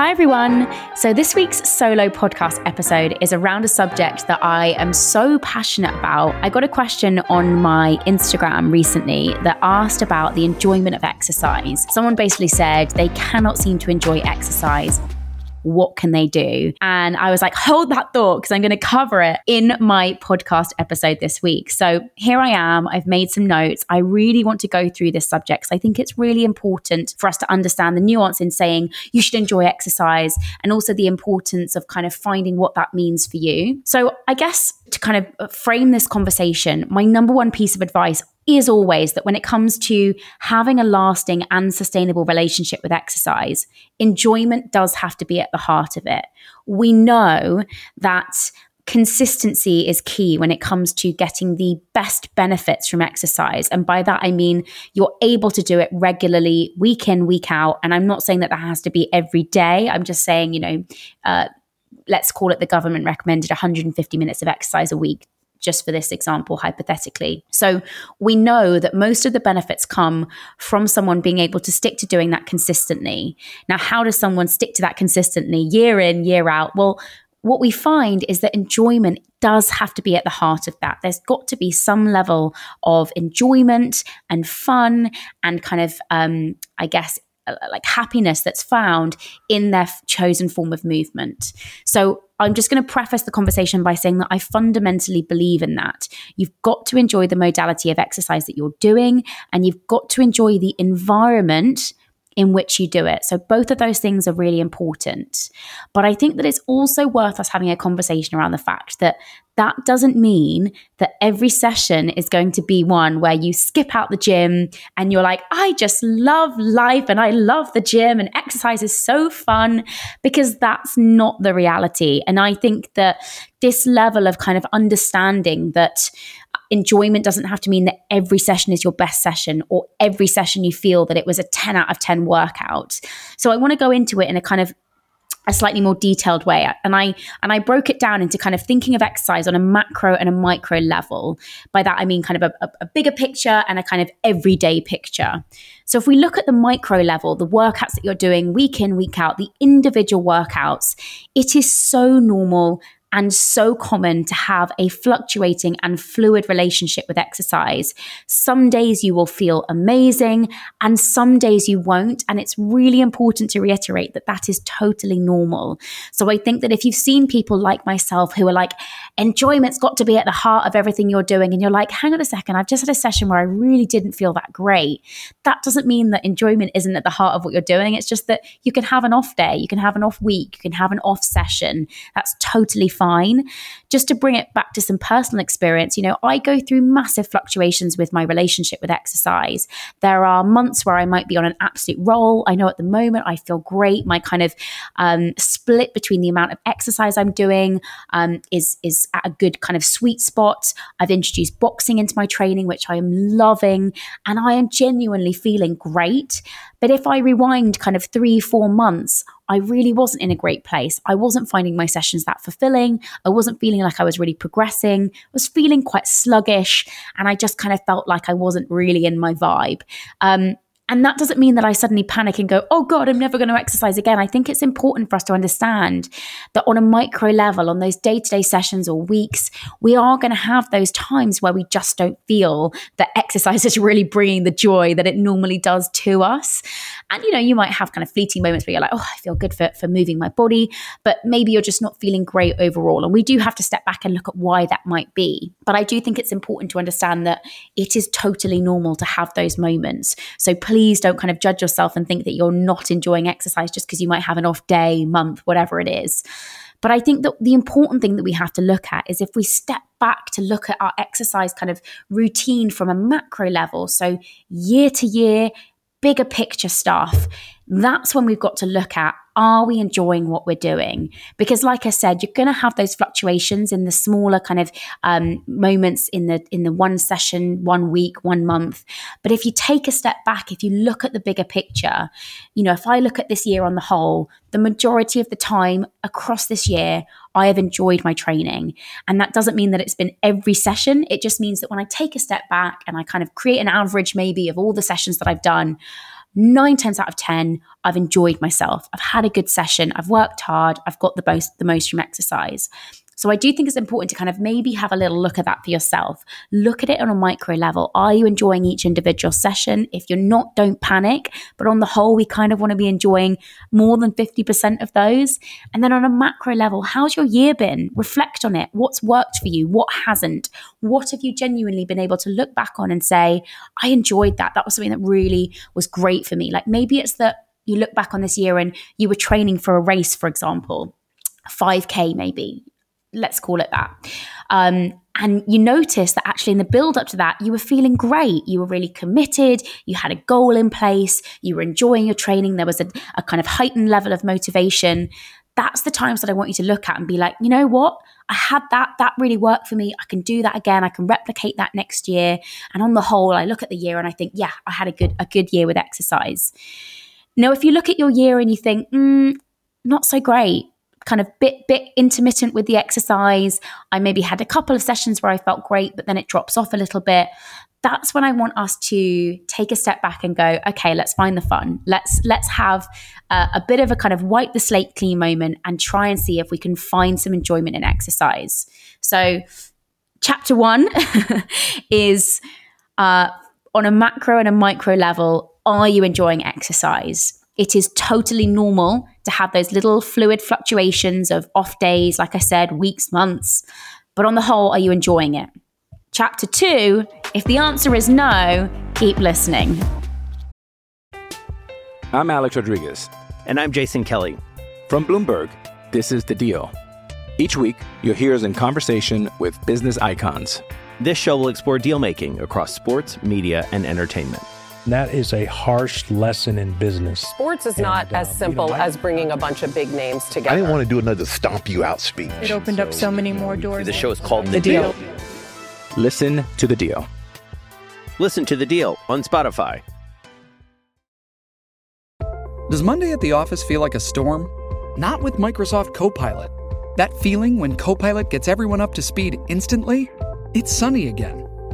Hi, everyone. So, this week's solo podcast episode is around a subject that I am so passionate about. I got a question on my Instagram recently that asked about the enjoyment of exercise. Someone basically said they cannot seem to enjoy exercise what can they do? And I was like, hold that thought because I'm going to cover it in my podcast episode this week. So here I am. I've made some notes. I really want to go through this subject because I think it's really important for us to understand the nuance in saying you should enjoy exercise and also the importance of kind of finding what that means for you. So I guess to kind of frame this conversation, my number one piece of advice is always that when it comes to having a lasting and sustainable relationship with exercise, enjoyment does have to be at the heart of it. We know that consistency is key when it comes to getting the best benefits from exercise. And by that, I mean you're able to do it regularly, week in, week out. And I'm not saying that that has to be every day. I'm just saying, you know, uh, let's call it the government recommended 150 minutes of exercise a week just for this example, hypothetically. So we know that most of the benefits come from someone being able to stick to doing that consistently. Now, how does someone stick to that consistently year in, year out? Well, what we find is that enjoyment does have to be at the heart of that. There's got to be some level of enjoyment and fun and kind of, um, I guess, like happiness that's found in their chosen form of movement. So I'm just going to preface the conversation by saying that I fundamentally believe in that. You've got to enjoy the modality of exercise that you're doing, and you've got to enjoy the environment in which you do it. So both of those things are really important. But I think that it's also worth us having a conversation around the fact that that doesn't mean that every session is going to be one where you skip out the gym and you're like, I just love life and I love the gym and exercise is so fun because that's not the reality. And I think that this level of kind of understanding that enjoyment doesn't have to mean that every session is your best session or every session you feel that it was a 10 out of 10 workout. So I want to go into it in a kind of a slightly more detailed way. And I and I broke it down into kind of thinking of exercise on a macro and a micro level. By that I mean kind of a, a, bigger picture and a kind of everyday picture. So if we look at the micro level, the workouts that you're doing week in, week out, the individual workouts, it is so normal and so common to have a fluctuating and fluid relationship with exercise. Some days you will feel amazing and some days you won't. And it's really important to reiterate that that is totally normal. So I think that if you've seen people like myself who are like, enjoyment's got to be at the heart of everything you're doing, and you're like, hang on a second, I've just had a session where I really didn't feel that great. That doesn't mean that enjoyment isn't at the heart of what you're doing. It's just that you can have an off day, you can have an off week, you can have an off session. That's totally fine. Just to bring it back to some personal experience, you know, I go through massive fluctuations with my relationship with exercise. There are months where I might be on an absolute roll. I know at the moment I feel great. My kind of um, split between the amount of exercise I'm doing um, is is at a good kind of sweet spot. I've introduced boxing into my training, which I am loving, and I am genuinely feeling great. But if I rewind kind of three, four months, I really wasn't in a great place. I wasn't finding my sessions that fulfilling. I wasn't feeling like I was really progressing. Was feeling quite sluggish. And I just kind of felt like I wasn't really in my vibe. Um, and that doesn't mean that I suddenly panic and go, oh God, I'm never going to exercise again. I think it's important for us to understand that on a micro level, on those day to day sessions or weeks, we are going to have those times where we just don't feel that exercise is really bringing the joy that it normally does to us. And, you know, you might have kind of fleeting moments where you're like, oh, I feel good for, for moving my body, but maybe you're just not feeling great overall. And we do have to step back and look at why that might be. But I do think it's important to understand that it is totally normal to have those moments. So please don't kind of judge yourself and think that you're not enjoying exercise just because you might have an off day, month, whatever it is. But I think that the important thing that we have to look at is if we step back to look at our exercise kind of routine from a macro level, so year to year, bigger picture stuff, that's when we've got to look at are we enjoying what we're doing? Because, like I said, you're going to have those fluctuations in the smaller kind of um, moments in the in the one session, one week, one month. But if you take a step back, if you look at the bigger picture, you know, if I look at this year on the whole, the majority of the time across this year, I have enjoyed my training. And that doesn't mean that it's been every session. It just means that when I take a step back and I kind of create an average maybe of all the sessions that I've done, nine times out of 10, I've enjoyed myself. I've had a good session. I've worked hard. I've got the most, the most from exercise. So I do think it's important to kind of maybe have a little look at that for yourself. Look at it on a micro level. Are you enjoying each individual session? If you're not, don't panic. But on the whole, we kind of want to be enjoying more than 50% of those. And then on a macro level, how's your year been? Reflect on it. What's worked for you? What hasn't? What have you genuinely been able to look back on and say, I enjoyed that. That was something that really was great for me. Like maybe it's that you look back on this year and you were training for a race, for example, 5K maybe, let's call it that. Um, and you notice that actually in the build up to that, you were feeling great. You were really committed. You had a goal in place. You were enjoying your training. There was a, a kind of heightened level of motivation. That's the times that I want you to look at and be like, you know what? I had that. That really worked for me. I can do that again. I can replicate that next year. And on the whole, I look at the year and I think, yeah, I had a good a good year with exercise. Now, if you look at your year and you think, mm, not so great, kind of bit bit intermittent with the exercise. I maybe had a couple of sessions where I felt great, but then it drops off a little bit. That's when I want us to take a step back and go, okay, let's find the fun. Let's let's have a, a bit of a kind of wipe the slate clean moment and try and see if we can find some enjoyment in exercise. So, chapter one is uh, on a macro and a micro level. Are you enjoying exercise? It is totally normal to have those little fluid fluctuations of off days, like I said, weeks, months. But on the whole, are you enjoying it? Chapter two if the answer is no, keep listening. I'm Alex Rodriguez. And I'm Jason Kelly. From Bloomberg, this is The Deal. Each week, you'll hear us in conversation with business icons. This show will explore deal making across sports, media, and entertainment. That is a harsh lesson in business. Sports is not And, uh, as simple you know, I- as bringing a bunch of big names together. I didn't want to do another stomp you out speech. It opened up so many more doors. The show is called The Deal. Listen to The Deal. Listen to The Deal on Spotify. Does Monday at the office feel like a storm? Not with Microsoft Copilot. That feeling when Copilot gets everyone up to speed instantly? It's sunny again.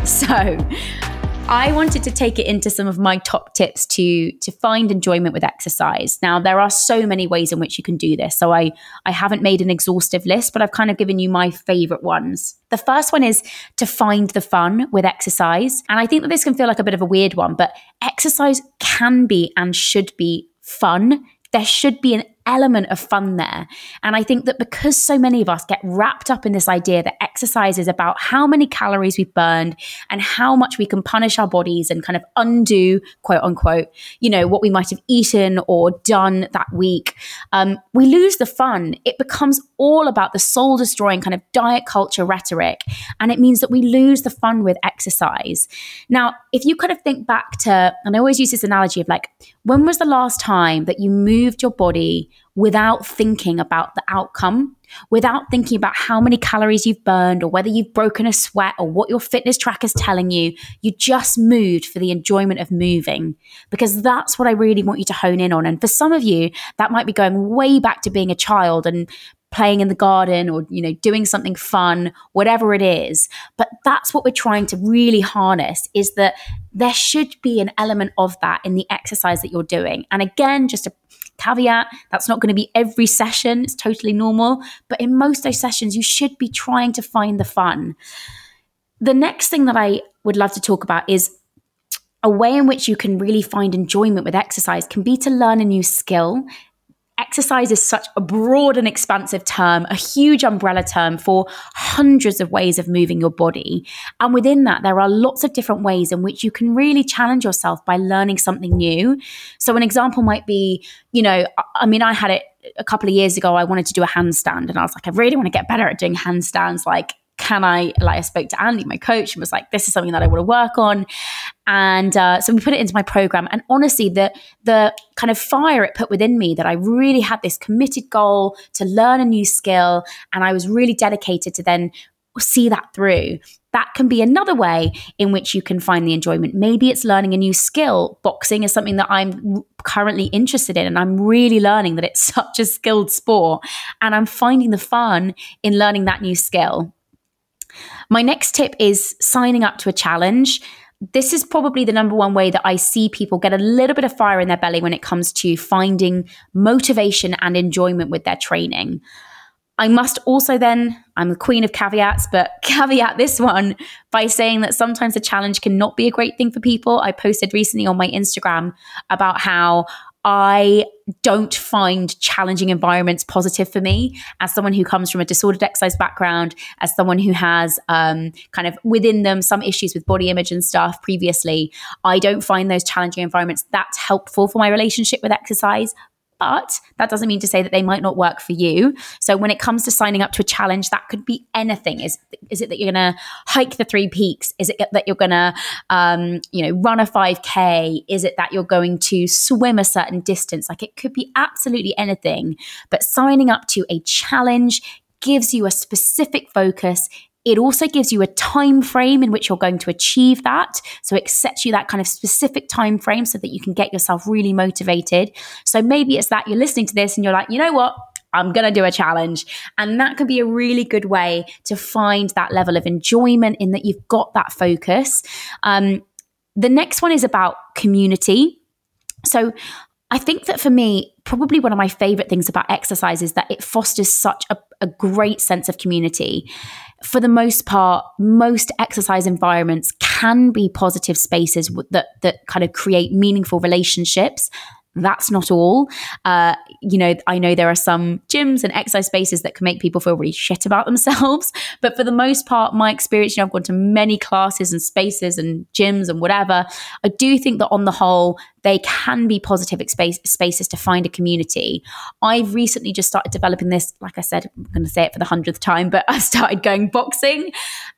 So, I wanted to take it into some of my top tips to to find enjoyment with exercise. Now, there are so many ways in which you can do this. So I I haven't made an exhaustive list, but I've kind of given you my favorite ones. The first one is to find the fun with exercise. And I think that this can feel like a bit of a weird one, but exercise can be and should be fun. There should be an element of fun there. And I think that because so many of us get wrapped up in this idea that exercise is about how many calories we've burned and how much we can punish our bodies and kind of undo, quote unquote, you know, what we might have eaten or done that week, um, we lose the fun. It becomes all about the soul destroying kind of diet culture rhetoric. And it means that we lose the fun with exercise. Now, if you kind of think back to, and I always use this analogy of like, when was the last time that you moved your body without thinking about the outcome, without thinking about how many calories you've burned or whether you've broken a sweat or what your fitness tracker is telling you. You just moved for the enjoyment of moving because that's what I really want you to hone in on. And for some of you, that might be going way back to being a child and playing in the garden or you know doing something fun whatever it is but that's what we're trying to really harness is that there should be an element of that in the exercise that you're doing and again just a caveat that's not going to be every session it's totally normal but in most of those sessions you should be trying to find the fun. The next thing that i would love to talk about is a way in which you can really find enjoyment with exercise can be to learn a new skill exercise is such a broad and expansive term, a huge umbrella term for hundreds of ways of moving your body. And within that, there are lots of different ways in which you can really challenge yourself by learning something new. So, an example might be, you know, I mean, I had it a couple of years ago. I wanted to do a handstand, and I was like, I really want to get better at doing handstands. Like, can I, like, I spoke to Andy, my coach, and was like, this is something that I want to work on. And uh, so we put it into my program. And honestly, the, the kind of fire it put within me that I really had this committed goal to learn a new skill. And I was really dedicated to then see that through. That can be another way in which you can find the enjoyment. Maybe it's learning a new skill. Boxing is something that I'm currently interested in, and I'm really learning that it's such a skilled sport. And I'm finding the fun in learning that new skill. My next tip is signing up to a challenge. This is probably the number one way that I see people get a little bit of fire in their belly when it comes to finding motivation and enjoyment with their training. I must also then, I'm the queen of caveats, but caveat this one by saying that sometimes a challenge cannot be a great thing for people. I posted recently on my Instagram about how I don't find challenging environments positive for me as someone who comes from a disordered exercise background, as someone who has um, kind of within them some issues with body image and stuff previously. I don't find those challenging environments that helpful for my relationship with exercise. But that doesn't mean to say that they might not work for you. So when it comes to signing up to a challenge, that could be anything. Is is it that you're going to hike the three peaks? Is it that you're going to, um, you know, run a 5K? Is it that you're going to swim a certain distance? Like it could be absolutely anything. But signing up to a challenge gives you a specific focus. It also gives you a time frame in which you're going to achieve that. So it sets you that kind of specific time frame so that you can get yourself really motivated. So maybe it's that you're listening to this and you're like, you know what? I'm going to do a challenge. And that can be a really good way to find that level of enjoyment in that you've got that focus. Um, the next one is about community. So I think that for me, probably one of my favorite things about exercise is that it fosters such a, a, great sense of community. For the most part, most exercise environments can be positive spaces that that kind of create meaningful relationships that's not all. Uh, you know, I know there are some gyms and exercise spaces that can make people feel really shit about themselves. But for the most part, my experience, you know, I've gone to many classes and spaces and gyms and whatever. I do think that on the whole, they can be positive space, spaces to find a community. I've recently just started developing this. Like I said, I'm going to say it for the hundredth time, but I've started going boxing,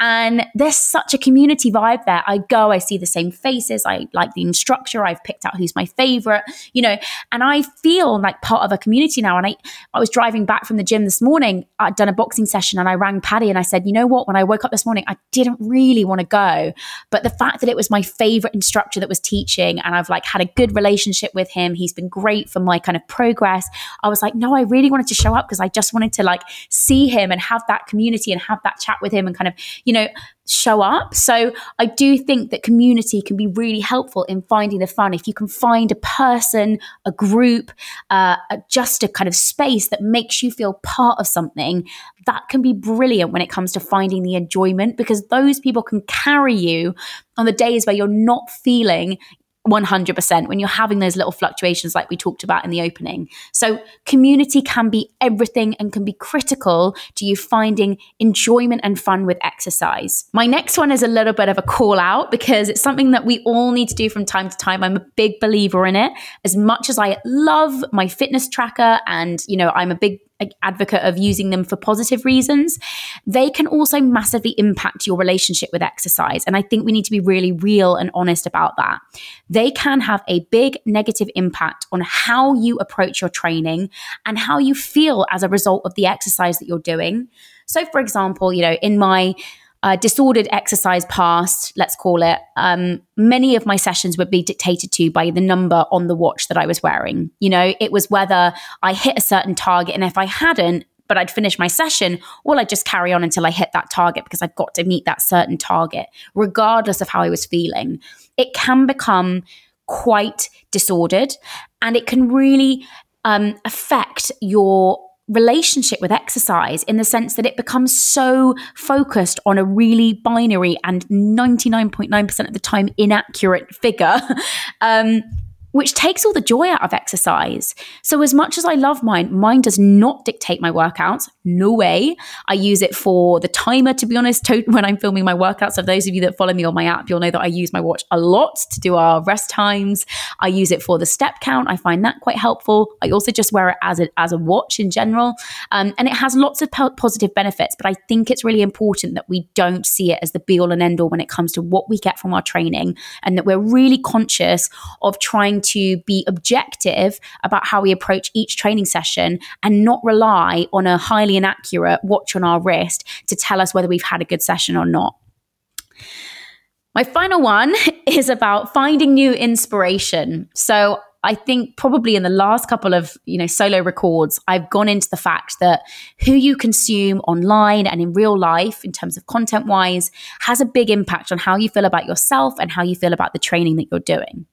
and there's such a community vibe there. I go, I see the same faces. I like the instructor. I've picked out who's my favorite, you know, and I feel like part of a community now. And I, I was driving back from the gym this morning. I'd done a boxing session, and I rang Paddy and I said, you know what? When I woke up this morning, I didn't really want to go, but the fact that it was my favorite instructor that was teaching, and I've like had a good relationship with him. He's been great for my kind of progress. I was like, no, I really wanted to show up because I just wanted to like see him and have that community and have that chat with him and kind of, you know, show up. So I do think that community can be really helpful in finding the fun. If you can find a person, a group, uh, just a kind of space that makes you feel part of something, that can be brilliant when it comes to finding the enjoyment because those people can carry you on the days where you're not feeling 100% when you're having those little fluctuations like we talked about in the opening. So, community can be everything and can be critical to you finding enjoyment and fun with exercise. My next one is a little bit of a call out because it's something that we all need to do from time to time. I'm a big believer in it. As much as I love my fitness tracker and, you know, I'm a big advocate of using them for positive reasons, they can also massively impact your relationship with exercise. And I think we need to be really real and honest about that. They can have a big negative impact on how you approach your training and how you feel as a result of the exercise that you're doing. So, for example, you know, in my uh, disordered exercise past, let's call it, um, many of my sessions would be dictated to by the number on the watch that I was wearing. You know, it was whether I hit a certain target, and if I hadn't, but I'd finish my session, well, I'd just carry on until I hit that target because I've got to meet that certain target, regardless of how I was feeling. It can become quite disordered and it can really um, affect your relationship with exercise in the sense that it becomes so focused on a really binary and 99.9% of the time inaccurate figure. Um, which takes all the joy out of exercise. So, as much as I love mine, mine does not dictate my workouts. No way. I use it for the timer, to be honest, to- when I'm filming my workouts. So, those of you that follow me on my app, you'll know that I use my watch a lot to do our rest times. I use it for the step count. I find that quite helpful. I also just wear it as a, as a watch in general. Um, and it has lots of po- positive benefits, but I think it's really important that we don't see it as the be all and end all when it comes to what we get from our training and that we're really conscious of trying to be objective about how we approach each training session and not rely on a highly inaccurate watch on our wrist to tell us whether we've had a good session or not. My final one is about finding new inspiration. So I think probably in the last couple of, you know, solo records, I've gone into the fact that who you consume online and in real life in terms of content wise has a big impact on how you feel about yourself and how you feel about the training that you're doing.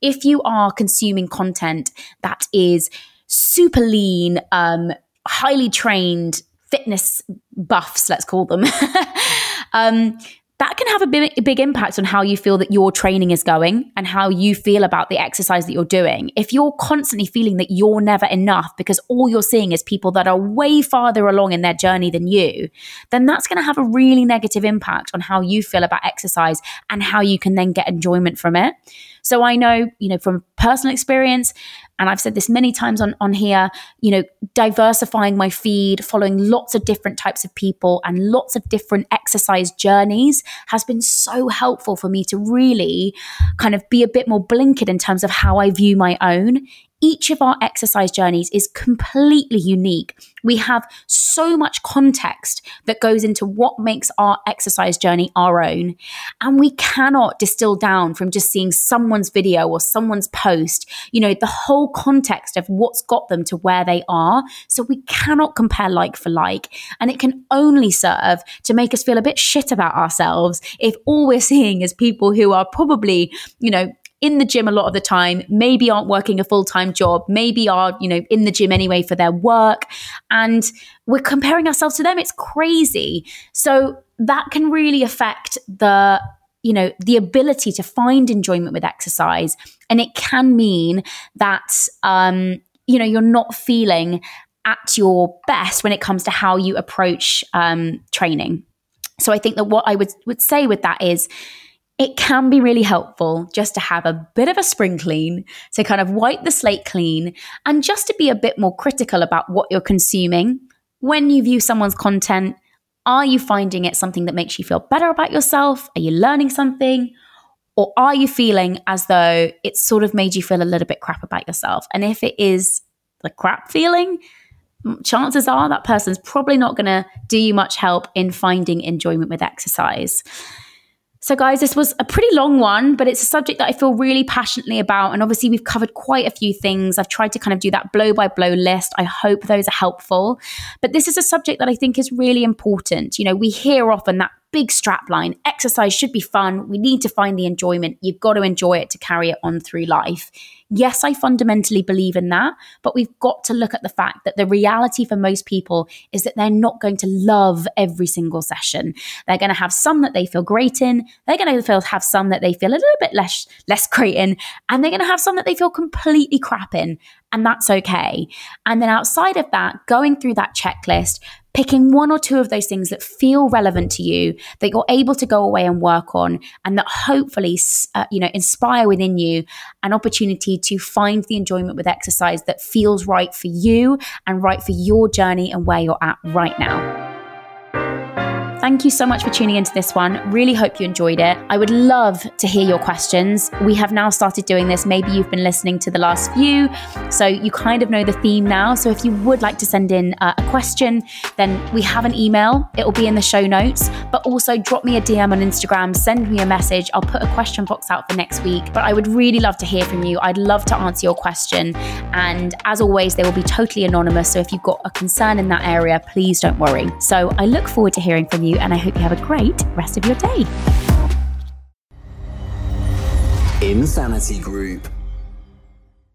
If you are consuming content that is super lean, um, highly trained fitness buffs, let's call them, um, that can have a big, a big impact on how you feel that your training is going and how you feel about the exercise that you're doing. If you're constantly feeling that you're never enough because all you're seeing is people that are way farther along in their journey than you, then that's going to have a really negative impact on how you feel about exercise and how you can then get enjoyment from it. So I know, you know, from personal experience, and I've said this many times on, on here, you know, diversifying my feed, following lots of different types of people and lots of different exercise journeys has been so helpful for me to really kind of be a bit more blinkered in terms of how I view my own each of our exercise journeys is completely unique. We have so much context that goes into what makes our exercise journey our own. And we cannot distill down from just seeing someone's video or someone's post, you know, the whole context of what's got them to where they are. So we cannot compare like for like. And it can only serve to make us feel a bit shit about ourselves if all we're seeing is people who are probably, you know, in the gym a lot of the time, maybe aren't working a full time job, maybe are, you know, in the gym anyway for their work. And we're comparing ourselves to them. It's crazy. So that can really affect the you know the ability to find enjoyment with exercise and it can mean that um you know you're not feeling at your best when it comes to how you approach um training so i think that what i would would say with that is it can be really helpful just to have a bit of a spring clean to kind of wipe the slate clean and just to be a bit more critical about what you're consuming. When you view someone's content, are you finding it something that makes you feel better about yourself? Are you learning something? Or are you feeling as though it's sort of made you feel a little bit crap about yourself? And if it is the crap feeling, chances are that person's probably not going to do you much help in finding enjoyment with exercise. So, guys, this was a pretty long one, but it's a subject that I feel really passionately about. And obviously, we've covered quite a few things. I've tried to kind of do that blow by blow list. I hope those are helpful. But this is a subject that I think is really important. You know, we hear often that big strap line exercise should be fun. We need to find the enjoyment. You've got to enjoy it to carry it on through life. Yes, I fundamentally believe in that, but we've got to look at the fact that the reality for most people is that they're not going to love every single session. They're going to have some that they feel great in, they're going to feel, have some that they feel a little bit less less great in, and they're going to have some that they feel completely crap in, and that's okay. And then outside of that, going through that checklist, picking one or two of those things that feel relevant to you that you're able to go away and work on and that hopefully uh, you know inspire within you an opportunity to find the enjoyment with exercise that feels right for you and right for your journey and where you're at right now Thank you so much for tuning into this one. Really hope you enjoyed it. I would love to hear your questions. We have now started doing this. Maybe you've been listening to the last few, so you kind of know the theme now. So if you would like to send in uh, a question, then we have an email. It will be in the show notes, but also drop me a DM on Instagram, send me a message. I'll put a question box out for next week. But I would really love to hear from you. I'd love to answer your question. And as always, they will be totally anonymous. So if you've got a concern in that area, please don't worry. So I look forward to hearing from you you, and I hope you have a great rest of your day. Insanity Group.